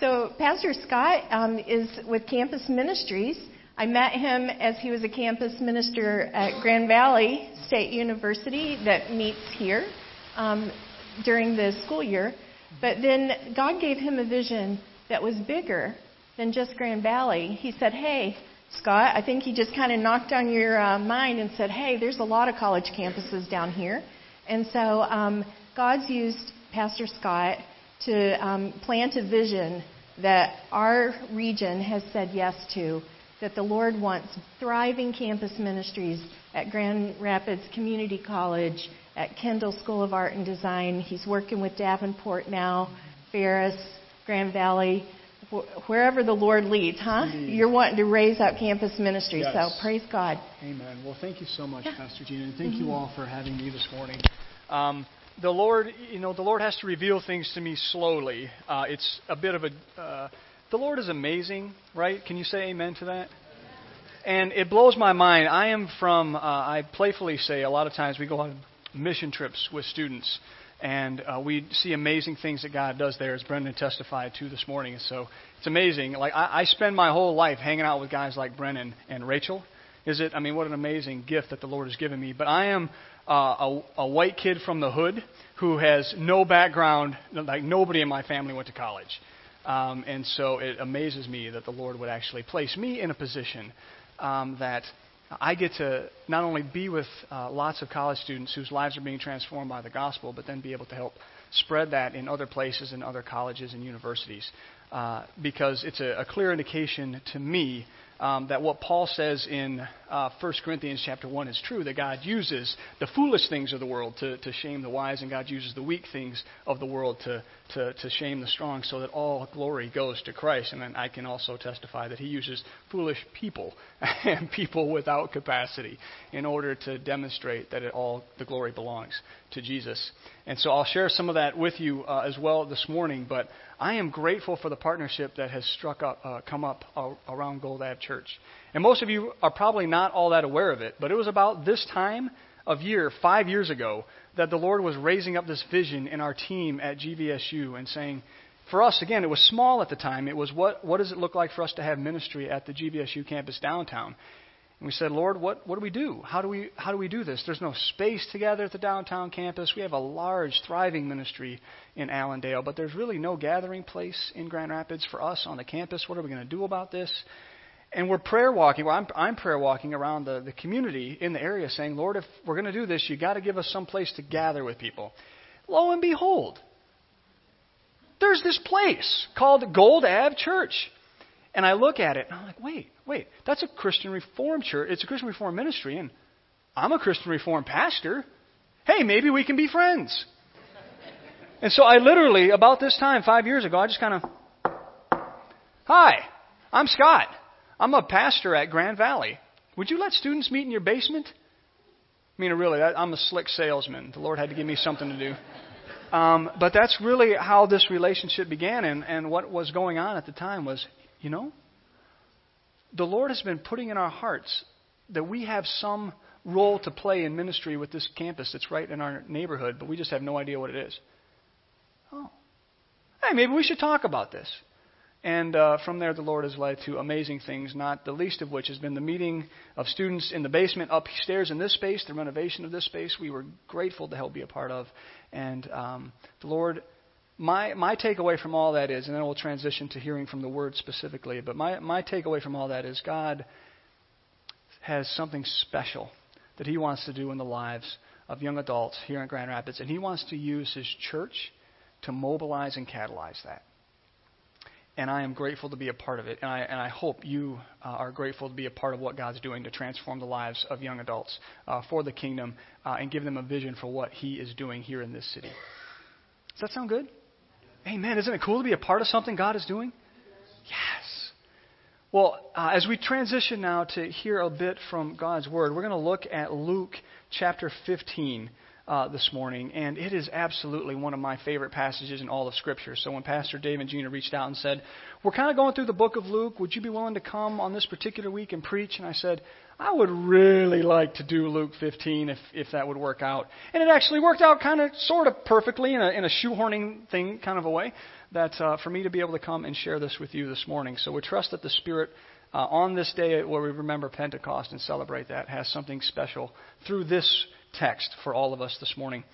So Pastor Scott um, is with Campus Ministries. I met him as he was a campus minister at Grand Valley State University that meets here um, during the school year. But then God gave him a vision that was bigger than just Grand Valley. He said, Hey, Scott, I think he just kind of knocked on your uh, mind and said, Hey, there's a lot of college campuses down here. And so um, God's used Pastor Scott to um, plant a vision that our region has said yes to, that the Lord wants thriving campus ministries at Grand Rapids Community College, at Kendall School of Art and Design. He's working with Davenport now, Ferris, Grand Valley, wherever the Lord leads, huh? Indeed. You're wanting to raise up campus ministry, yes. so praise God. Amen. Well, thank you so much, yeah. Pastor Gina, and thank mm-hmm. you all for having me this morning. Um, the Lord, you know, the Lord has to reveal things to me slowly. Uh, it's a bit of a. Uh, the Lord is amazing, right? Can you say amen to that? And it blows my mind. I am from. Uh, I playfully say a lot of times we go on mission trips with students, and uh, we see amazing things that God does there, as Brendan testified to this morning. So it's amazing. Like I, I spend my whole life hanging out with guys like Brennan and Rachel. Is it? I mean, what an amazing gift that the Lord has given me. But I am uh, a, a white kid from the hood who has no background. Like nobody in my family went to college. Um, and so it amazes me that the Lord would actually place me in a position um, that I get to not only be with uh, lots of college students whose lives are being transformed by the gospel, but then be able to help spread that in other places and other colleges and universities. Uh, because it's a, a, clear indication to me um, that what Paul says in uh, 1 Corinthians chapter 1 is true, that God uses the foolish things of the world to, to shame the wise, and God uses the weak things of the world to, to, to shame the strong, so that all glory goes to Christ. And then I can also testify that He uses foolish people and people without capacity in order to demonstrate that it all the glory belongs to Jesus. And so I'll share some of that with you uh, as well this morning, but I am grateful for the partnership that has struck up, uh, come up uh, around Gold Ave Church. And most of you are probably not all that aware of it, but it was about this time of year, five years ago, that the Lord was raising up this vision in our team at GVSU and saying, for us, again, it was small at the time. It was what, what does it look like for us to have ministry at the GVSU campus downtown? And we said, Lord, what, what do we do? How do we, how do we do this? There's no space together at the downtown campus. We have a large, thriving ministry in Allendale, but there's really no gathering place in Grand Rapids for us on the campus. What are we going to do about this? And we're prayer walking. Well, I'm, I'm prayer walking around the, the community in the area saying, Lord, if we're going to do this, you've got to give us some place to gather with people. Lo and behold, there's this place called Gold Ave Church. And I look at it and I'm like, wait, wait, that's a Christian Reformed church. It's a Christian Reformed ministry, and I'm a Christian Reformed pastor. Hey, maybe we can be friends. And so I literally, about this time, five years ago, I just kind of, hi, I'm Scott. I'm a pastor at Grand Valley. Would you let students meet in your basement? I mean, really, I'm a slick salesman. The Lord had to give me something to do. Um, but that's really how this relationship began, and, and what was going on at the time was you know? The Lord has been putting in our hearts that we have some role to play in ministry with this campus that's right in our neighborhood, but we just have no idea what it is. Oh. Hey, maybe we should talk about this. And uh, from there, the Lord has led to amazing things, not the least of which has been the meeting of students in the basement upstairs in this space, the renovation of this space. We were grateful to help be a part of. And um, the Lord my, my takeaway from all that is, and then we'll transition to hearing from the Word specifically, but my, my takeaway from all that is God has something special that He wants to do in the lives of young adults here in Grand Rapids, and He wants to use His church to mobilize and catalyze that. And I am grateful to be a part of it, and I, and I hope you uh, are grateful to be a part of what God's doing to transform the lives of young adults uh, for the kingdom uh, and give them a vision for what He is doing here in this city. Does that sound good? Amen. Isn't it cool to be a part of something God is doing? Yes. Well, uh, as we transition now to hear a bit from God's Word, we're going to look at Luke chapter 15. Uh, this morning, and it is absolutely one of my favorite passages in all of Scripture. So when Pastor Dave and Gina reached out and said, We're kind of going through the book of Luke, would you be willing to come on this particular week and preach? And I said, I would really like to do Luke 15 if, if that would work out. And it actually worked out kind of, sort of perfectly in a, in a shoehorning thing kind of a way that uh, for me to be able to come and share this with you this morning. So we trust that the Spirit uh, on this day where we remember Pentecost and celebrate that has something special through this text for all of us this morning.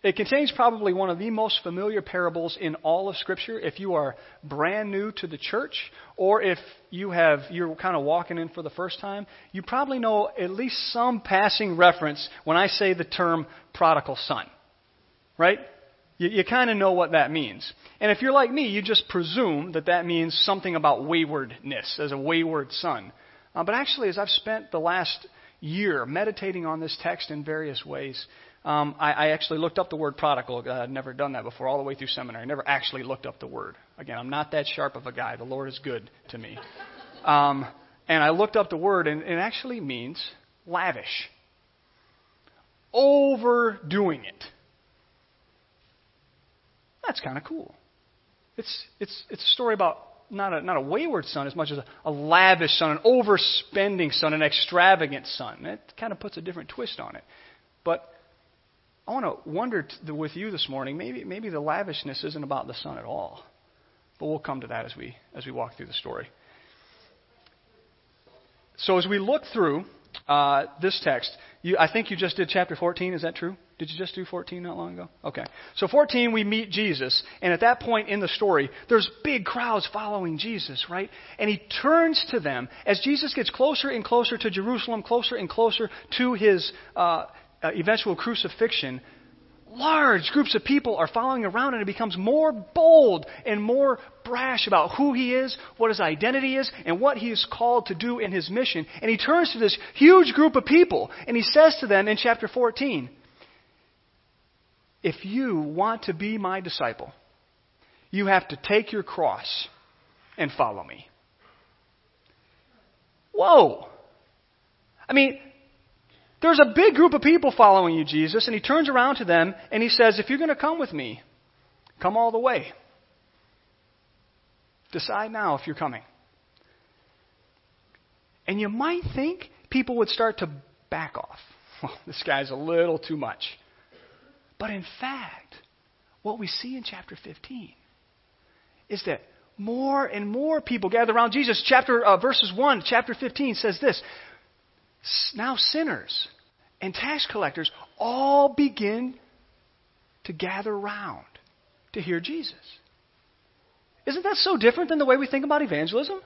It contains probably one of the most familiar parables in all of Scripture. If you are brand new to the church, or if you have you're kind of walking in for the first time, you probably know at least some passing reference when I say the term prodigal son. Right? You, you kind of know what that means. And if you're like me, you just presume that that means something about waywardness, as a wayward son. Uh, but actually, as I've spent the last year meditating on this text in various ways, um, I, I actually looked up the word prodigal. Uh, I'd never done that before, all the way through seminary. Never actually looked up the word. Again, I'm not that sharp of a guy. The Lord is good to me. Um, and I looked up the word, and it actually means lavish, overdoing it. That's kind of cool. It's, it's, it's a story about not a, not a wayward son as much as a, a lavish son, an overspending son, an extravagant son. It kind of puts a different twist on it. But I want to wonder t- with you this morning, maybe, maybe the lavishness isn't about the son at all. But we'll come to that as we, as we walk through the story. So as we look through uh, this text, you, I think you just did chapter 14. Is that true? Did you just do 14 not long ago? Okay. So 14, we meet Jesus. And at that point in the story, there's big crowds following Jesus, right? And he turns to them as Jesus gets closer and closer to Jerusalem, closer and closer to his uh, uh, eventual crucifixion large groups of people are following around and it becomes more bold and more brash about who he is, what his identity is, and what he is called to do in his mission. And he turns to this huge group of people and he says to them in chapter 14, If you want to be my disciple, you have to take your cross and follow me. Whoa! I mean, there's a big group of people following you, Jesus, and he turns around to them and he says, If you're going to come with me, come all the way. Decide now if you're coming. And you might think people would start to back off. Well, this guy's a little too much. But in fact, what we see in chapter 15 is that more and more people gather around Jesus. Chapter uh, verses 1, chapter 15 says this now sinners and tax collectors all begin to gather round to hear Jesus. Isn't that so different than the way we think about evangelism?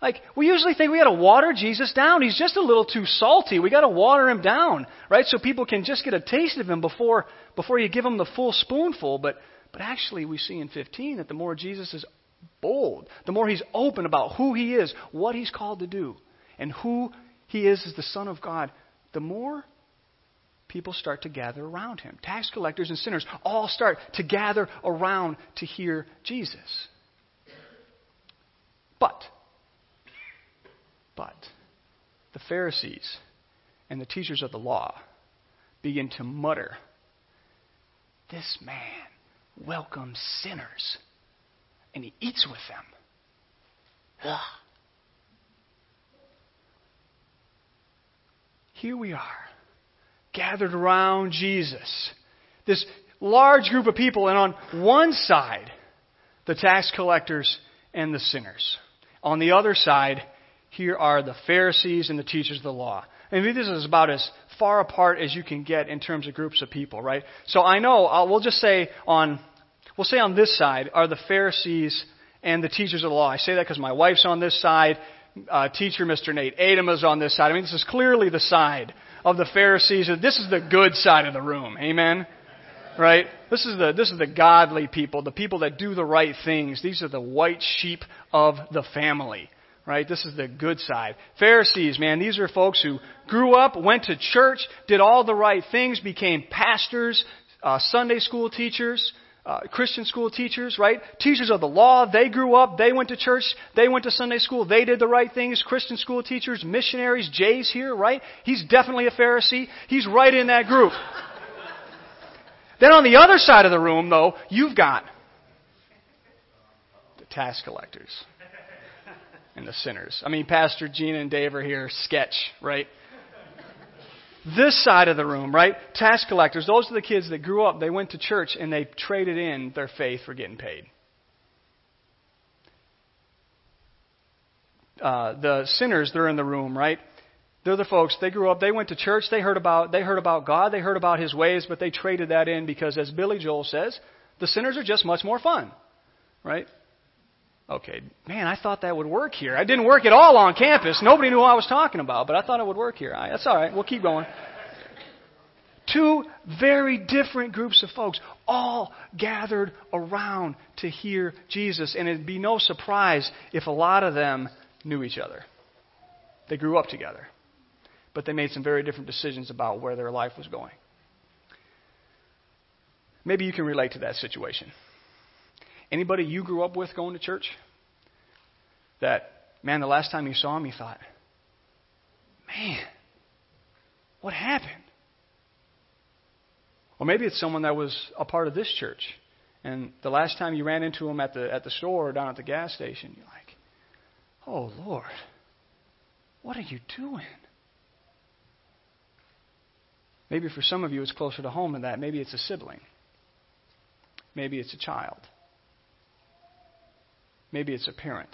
Like, we usually think we got to water Jesus down. He's just a little too salty. We got to water him down, right? So people can just get a taste of him before, before you give them the full spoonful. But, but actually, we see in 15 that the more Jesus is bold, the more he's open about who he is, what he's called to do, and who he is as the Son of God, the more people start to gather around him. Tax collectors and sinners all start to gather around to hear Jesus. But, but, the Pharisees and the teachers of the law begin to mutter, This man welcomes sinners and he eats with them. Ugh. here we are, gathered around Jesus. This large group of people, and on one side, the tax collectors and the sinners. On the other side, here are the Pharisees and the teachers of the law. I mean, this is about as far apart as you can get in terms of groups of people, right? So I know, uh, we'll just say on, we'll say on this side are the Pharisees and the teachers of the law. I say that because my wife's on this side uh, teacher, Mr. Nate Adam, is on this side. I mean, this is clearly the side of the Pharisees. This is the good side of the room. Amen? Right? This is the, this is the godly people, the people that do the right things. These are the white sheep of the family. Right? This is the good side. Pharisees, man, these are folks who grew up, went to church, did all the right things, became pastors, uh, Sunday school teachers, uh, Christian school teachers, right? Teachers of the law, they grew up, they went to church, they went to Sunday school, they did the right things. Christian school teachers, missionaries, Jay's here, right? He's definitely a Pharisee. He's right in that group. Then on the other side of the room, though, you've got the tax collectors and the sinners. I mean, Pastor Gina and Dave are here, sketch, right? This side of the room, right? Tax collectors, those are the kids that grew up, they went to church, and they traded in their faith for getting paid. Uh, the sinners, they're in the room, right? They're the folks. They grew up. They went to church. They heard about. They heard about God. They heard about His ways, but they traded that in because, as Billy Joel says, the sinners are just much more fun, right? Okay, man, I thought that would work here. I didn't work at all on campus. Nobody knew what I was talking about, but I thought it would work here. That's all right. We'll keep going. Two very different groups of folks, all gathered around to hear Jesus. And it'd be no surprise if a lot of them knew each other. They grew up together. But they made some very different decisions about where their life was going. Maybe you can relate to that situation. Anybody you grew up with going to church? That, man, the last time you saw him, you thought, man, what happened? Or maybe it's someone that was a part of this church. And the last time you ran into him at the, at the store or down at the gas station, you're like, oh, Lord, what are you doing? Maybe for some of you it's closer to home than that. Maybe it's a sibling. Maybe it's a child. Maybe it's a parent.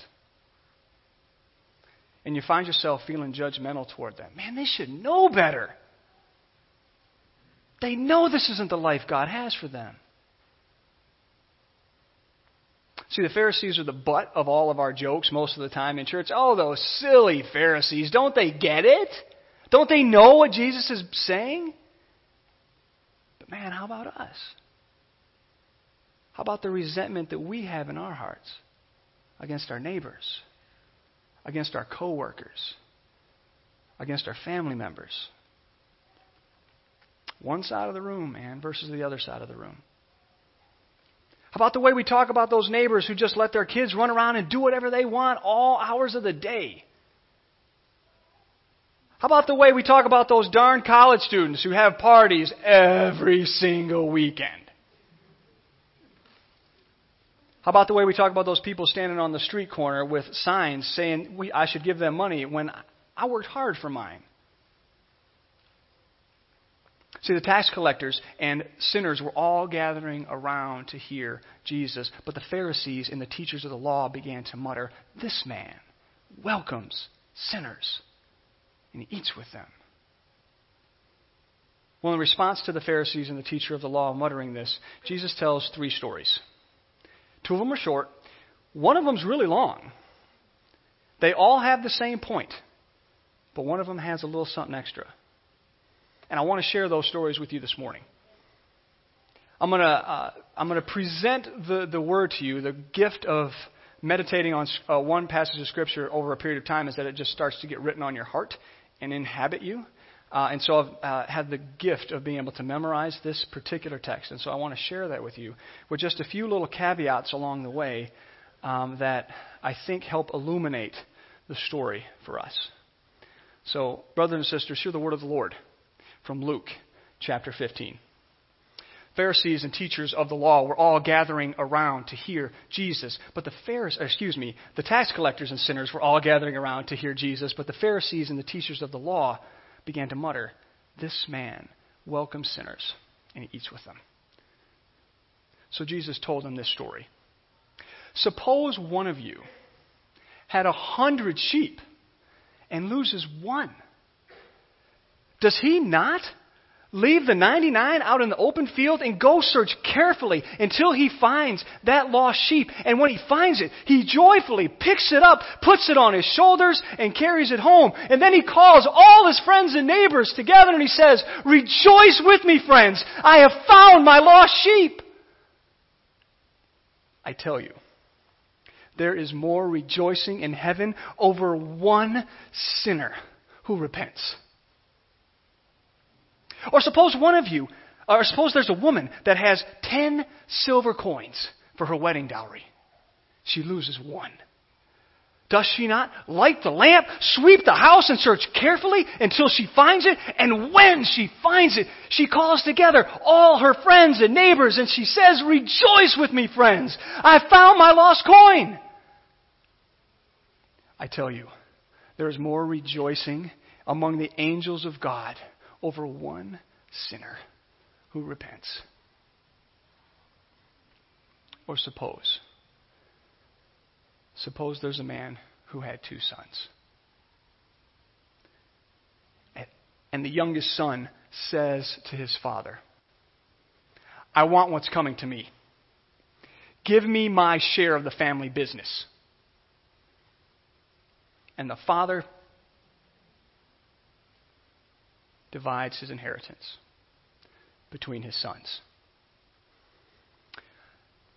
And you find yourself feeling judgmental toward them. Man, they should know better. They know this isn't the life God has for them. See, the Pharisees are the butt of all of our jokes most of the time in church. Oh, those silly Pharisees. Don't they get it? Don't they know what Jesus is saying? But man, how about us? How about the resentment that we have in our hearts? Against our neighbors, against our coworkers, against our family members. One side of the room, man, versus the other side of the room. How about the way we talk about those neighbors who just let their kids run around and do whatever they want all hours of the day? How about the way we talk about those darn college students who have parties every single weekend? How about the way we talk about those people standing on the street corner with signs saying we, I should give them money when I worked hard for mine? See, the tax collectors and sinners were all gathering around to hear Jesus, but the Pharisees and the teachers of the law began to mutter, This man welcomes sinners, and he eats with them. Well, in response to the Pharisees and the teacher of the law muttering this, Jesus tells three stories. Two of them are short. One of them's really long. They all have the same point, but one of them has a little something extra. And I want to share those stories with you this morning. I'm going to, uh, I'm going to present the, the word to you. The gift of meditating on uh, one passage of Scripture over a period of time is that it just starts to get written on your heart and inhabit you. Uh, and so I've uh, had the gift of being able to memorize this particular text. And so I want to share that with you with just a few little caveats along the way um, that I think help illuminate the story for us. So, brothers and sisters, hear the word of the Lord from Luke chapter 15. Pharisees and teachers of the law were all gathering around to hear Jesus, but the Pharisees, excuse me, the tax collectors and sinners were all gathering around to hear Jesus, but the Pharisees and the teachers of the law began to mutter, This man welcomes sinners, and he eats with them. So Jesus told them this story. Suppose one of you had a hundred sheep and loses one. Does he not? Leave the 99 out in the open field and go search carefully until he finds that lost sheep. And when he finds it, he joyfully picks it up, puts it on his shoulders, and carries it home. And then he calls all his friends and neighbors together and he says, Rejoice with me, friends. I have found my lost sheep. I tell you, there is more rejoicing in heaven over one sinner who repents or suppose one of you, or suppose there's a woman that has 10 silver coins for her wedding dowry. She loses one. does she not light the lamp, sweep the house, and search carefully until she finds it? And when she finds it, she calls together all her friends and neighbors and she says, Rejoice with me, friends! I found my lost coin! I tell you, there is more rejoicing among the angels of God over one sinner who repents. Or suppose, suppose there's a man who had two sons. And the youngest son says to his father, I want what's coming to me. Give me my share of the family business. And the father divides his inheritance between his sons.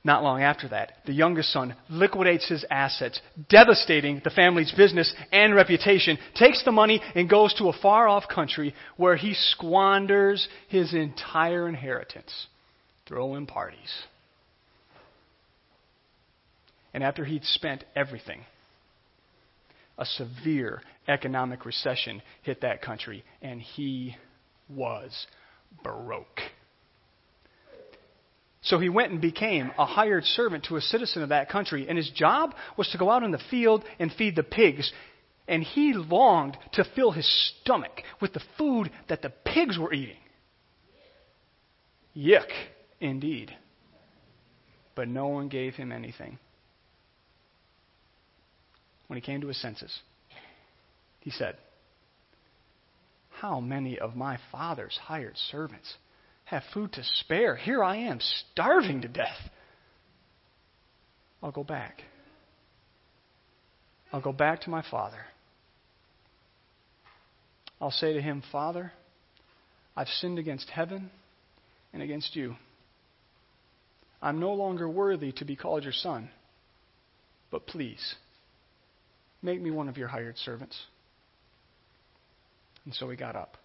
Not long after that, the youngest son liquidates his assets, devastating the family's business and reputation, takes the money, and goes to a far off country where he squanders his entire inheritance, throwing parties. And after he'd spent everything, a severe economic recession hit that country, and he was broke. So he went and became a hired servant to a citizen of that country, and his job was to go out in the field and feed the pigs. And he longed to fill his stomach with the food that the pigs were eating. Yuck, indeed. But no one gave him anything. When he came to his senses, he said, How many of my father's hired servants have food to spare. Here I am, starving to death. I'll go back. I'll go back to my father. I'll say to him, Father, I've sinned against heaven and against you. I'm no longer worthy to be called your son, but please, make me one of your hired servants. And so he got up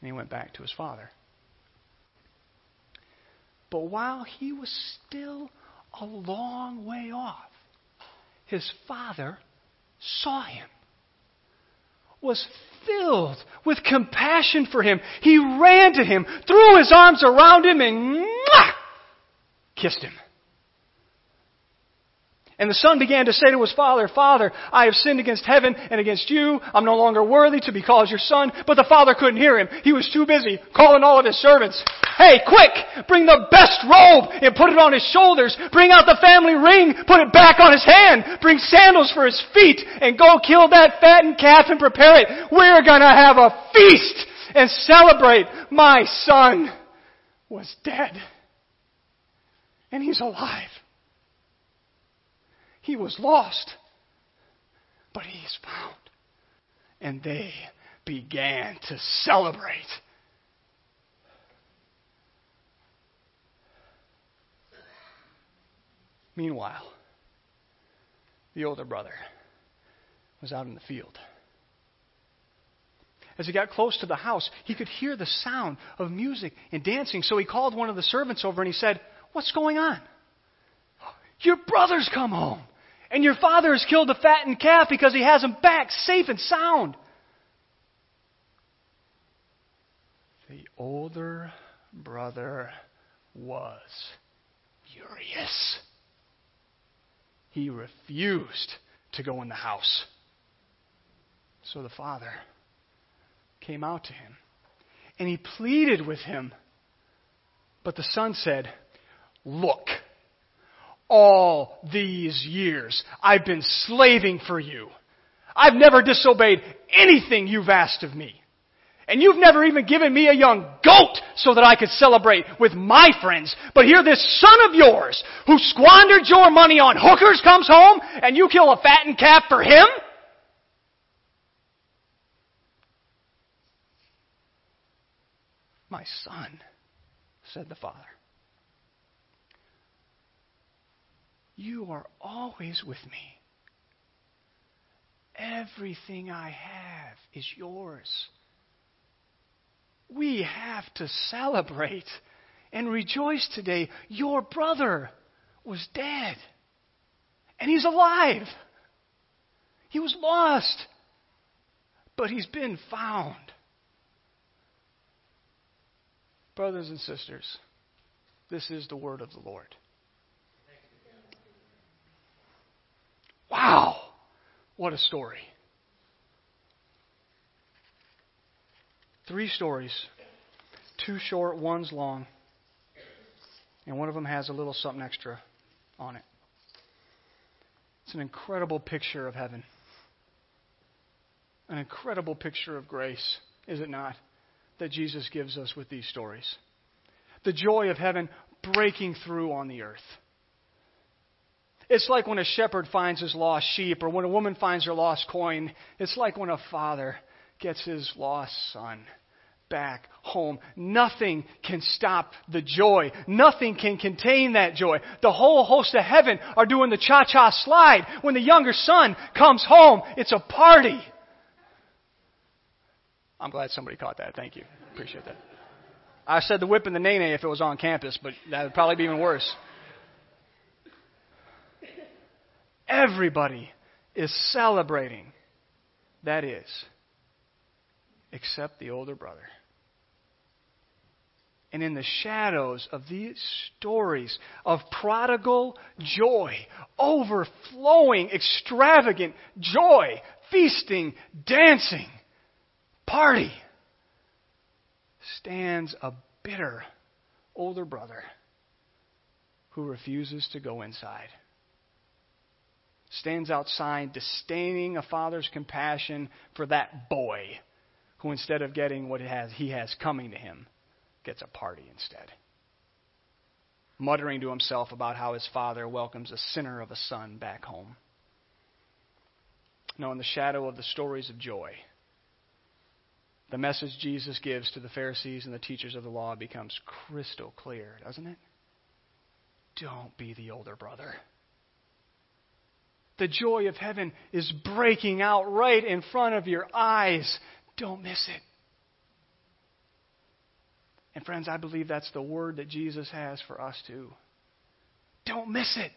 and he went back to his father. But while he was still a long way off, his father saw him, was filled with compassion for him. He ran to him, threw his arms around him, and mwah, kissed him. And the son began to say to his father, Father, I have sinned against heaven and against you. I'm no longer worthy to be called your son. But the father couldn't hear him. He was too busy calling all of his servants. Hey, quick! Bring the best robe and put it on his shoulders. Bring out the family ring, put it back on his hand. Bring sandals for his feet and go kill that fattened calf and prepare it. We're gonna have a feast and celebrate. My son was dead. And he's alive. He was lost, but he's found. And they began to celebrate. Meanwhile, the older brother was out in the field. As he got close to the house, he could hear the sound of music and dancing. So he called one of the servants over and he said, What's going on? Your brother's come home. And your father has killed the fattened calf because he has him back safe and sound. The older brother was furious. He refused to go in the house. So the father came out to him and he pleaded with him. But the son said, Look, all these years. I've been slaving for you. I've never disobeyed anything you've asked of me. And you've never even given me a young goat so that I could celebrate with my friends. But here this son of yours who squandered your money on hookers comes home and you kill a fattened calf for him? My son, said the father. You are always with me. Everything I have is yours. We have to celebrate and rejoice today. Your brother was dead, and he's alive. He was lost, but he's been found. Brothers and sisters, this is the word of the Lord. Wow! What a story. Three stories. Two short, one's long. And one of them has a little something extra on it. It's an incredible picture of heaven. An incredible picture of grace, is it not, that Jesus gives us with these stories? The joy of heaven breaking through on the earth. It's like when a shepherd finds his lost sheep or when a woman finds her lost coin. It's like when a father gets his lost son back home. Nothing can stop the joy. Nothing can contain that joy. The whole host of heaven are doing the cha cha slide. When the younger son comes home, it's a party. I'm glad somebody caught that. Thank you. Appreciate that. I said the whip and the nae nae if it was on campus, but that would probably be even worse. Everybody is celebrating. That is, except the older brother. And in the shadows of these stories of prodigal joy, overflowing, extravagant joy, feasting, dancing, party, stands a bitter older brother who refuses to go inside stands outside, disdaining a father's compassion for that boy who, instead of getting what has, he has coming to him, gets a party instead. Muttering to himself about how his father welcomes a sinner of a son back home. No, in the shadow of the stories of joy, the message Jesus gives to the Pharisees and the teachers of the law becomes crystal clear, doesn't it? Don't be the older brother. The joy of heaven is breaking out right in front of your eyes. Don't miss it. And, friends, I believe that's the word that Jesus has for us too. Don't miss it.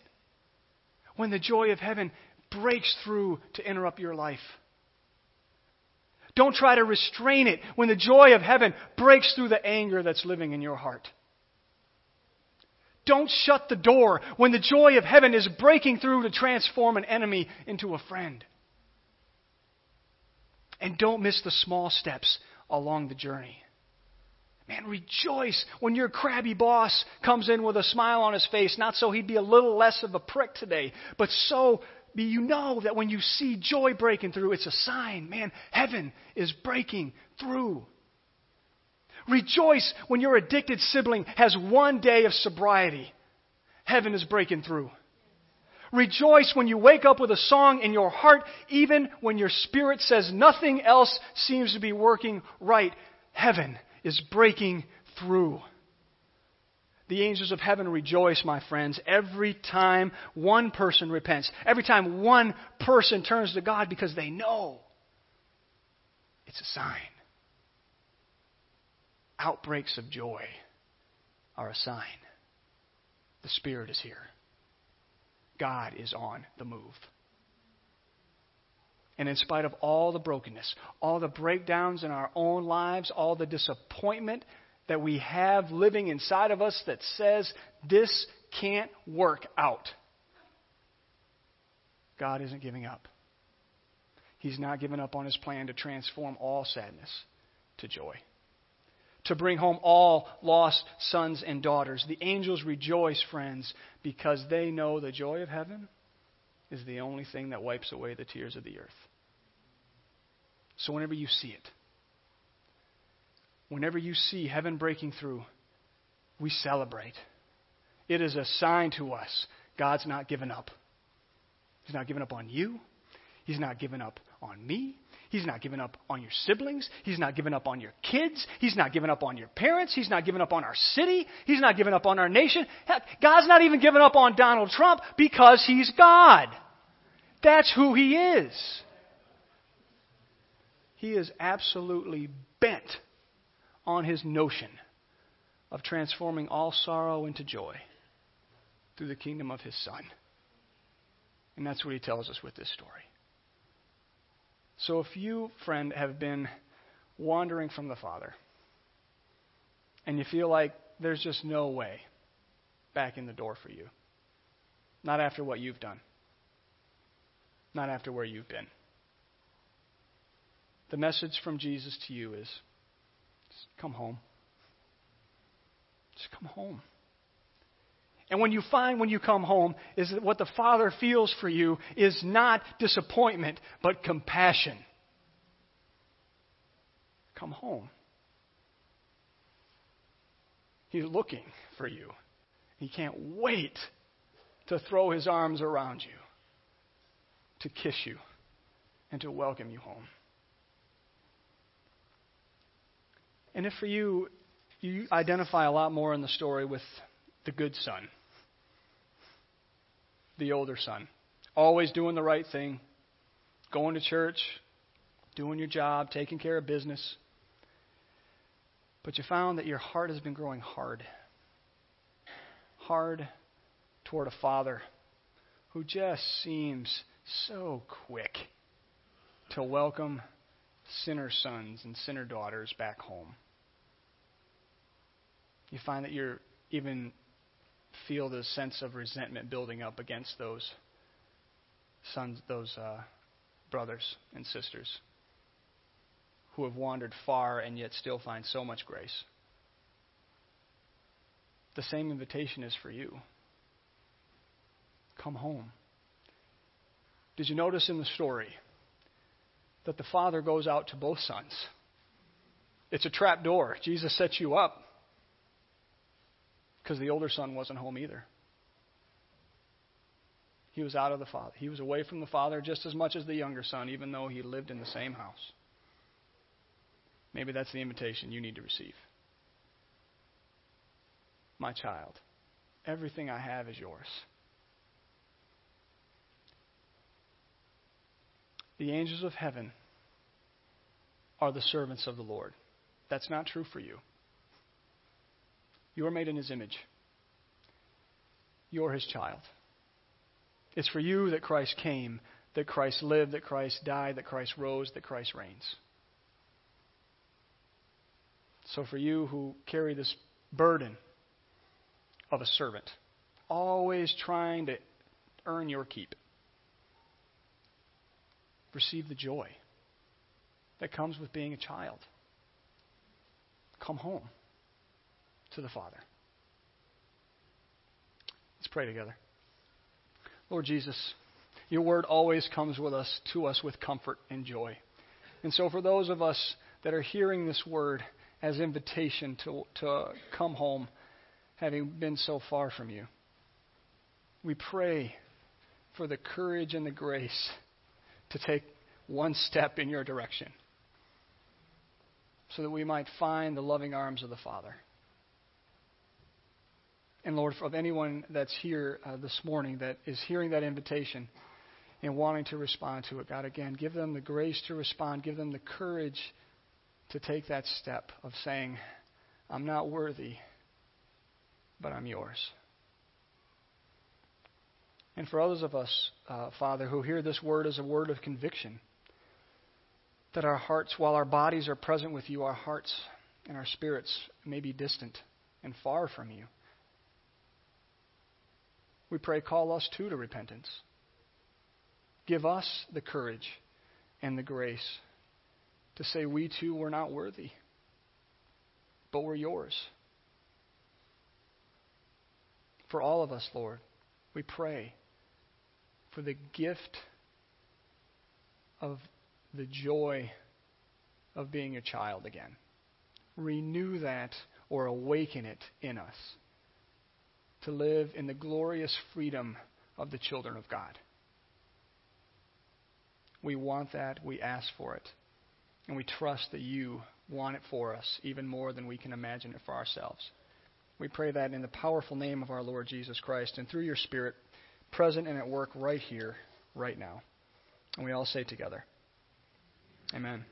When the joy of heaven breaks through to interrupt your life. Don't try to restrain it when the joy of heaven breaks through the anger that's living in your heart. Don't shut the door when the joy of heaven is breaking through to transform an enemy into a friend. And don't miss the small steps along the journey. Man, rejoice when your crabby boss comes in with a smile on his face, not so he'd be a little less of a prick today, but so you know that when you see joy breaking through, it's a sign, man, heaven is breaking through. Rejoice when your addicted sibling has one day of sobriety. Heaven is breaking through. Rejoice when you wake up with a song in your heart, even when your spirit says nothing else seems to be working right. Heaven is breaking through. The angels of heaven rejoice, my friends, every time one person repents, every time one person turns to God because they know it's a sign outbreaks of joy are a sign. The Spirit is here. God is on the move. And in spite of all the brokenness, all the breakdowns in our own lives, all the disappointment that we have living inside of us that says this can't work out, God isn't giving up. He's not giving up on his plan to transform all sadness to joy to bring home all lost sons and daughters. The angels rejoice, friends, because they know the joy of heaven is the only thing that wipes away the tears of the earth. So whenever you see it, whenever you see heaven breaking through, we celebrate. It is a sign to us God's not given up. He's not given up on you. He's not given up on me. He's not given up on your siblings. He's not given up on your kids. He's not given up on your parents. He's not given up on our city. He's not given up on our nation. Heck, God's not even given up on Donald Trump because he's God. That's who he is. He is absolutely bent on his notion of transforming all sorrow into joy through the kingdom of his Son. And that's what he tells us with this story. So if you, friend, have been wandering from the Father, and you feel like there's just no way back in the door for you, not after what you've done, not after where you've been. The message from Jesus to you is just come home. Just come home. And when you find when you come home is that what the Father feels for you is not disappointment, but compassion. Come home. He's looking for you. He can't wait to throw his arms around you, to kiss you, and to welcome you home. And if for you, you identify a lot more in the story with the good son the older son. Always doing the right thing, going to church, doing your job, taking care of business. But you found that your heart has been growing hard. Hard toward a father who just seems so quick to welcome sinner sons and sinner daughters back home. You find that you're even feel the sense of resentment building up against those sons, those uh, brothers and sisters who have wandered far and yet still find so much grace. The same invitation is for you. Come home. Did you notice in the story that the father goes out to both sons? It's a trap door. Jesus sets you up because the older son wasn't home either. He was out of the father. He was away from the father just as much as the younger son, even though he lived in the same house. Maybe that's the invitation you need to receive. My child, everything I have is yours. The angels of heaven are the servants of the Lord. That's not true for you. You are made in his image. You're his child. It's for you that Christ came, that Christ lived, that Christ died, that Christ rose, that Christ reigns. So, for you who carry this burden of a servant, always trying to earn your keep, receive the joy that comes with being a child. Come home to the Father. Let's pray together. Lord Jesus, your word always comes with us to us with comfort and joy. And so for those of us that are hearing this word as invitation to, to come home, having been so far from you, we pray for the courage and the grace to take one step in your direction so that we might find the loving arms of the Father. And Lord, of anyone that's here uh, this morning that is hearing that invitation and wanting to respond to it, God, again, give them the grace to respond. Give them the courage to take that step of saying, I'm not worthy, but I'm yours. And for others of us, uh, Father, who hear this word as a word of conviction, that our hearts, while our bodies are present with you, our hearts and our spirits may be distant and far from you. We pray, call us too to repentance. Give us the courage and the grace to say we too were not worthy, but we're yours. For all of us, Lord, we pray for the gift of the joy of being a child again. Renew that or awaken it in us to live in the glorious freedom of the children of God. We want that. We ask for it. And we trust that you want it for us even more than we can imagine it for ourselves. We pray that in the powerful name of our Lord Jesus Christ and through your Spirit, present and at work right here, right now. And we all say together, Amen.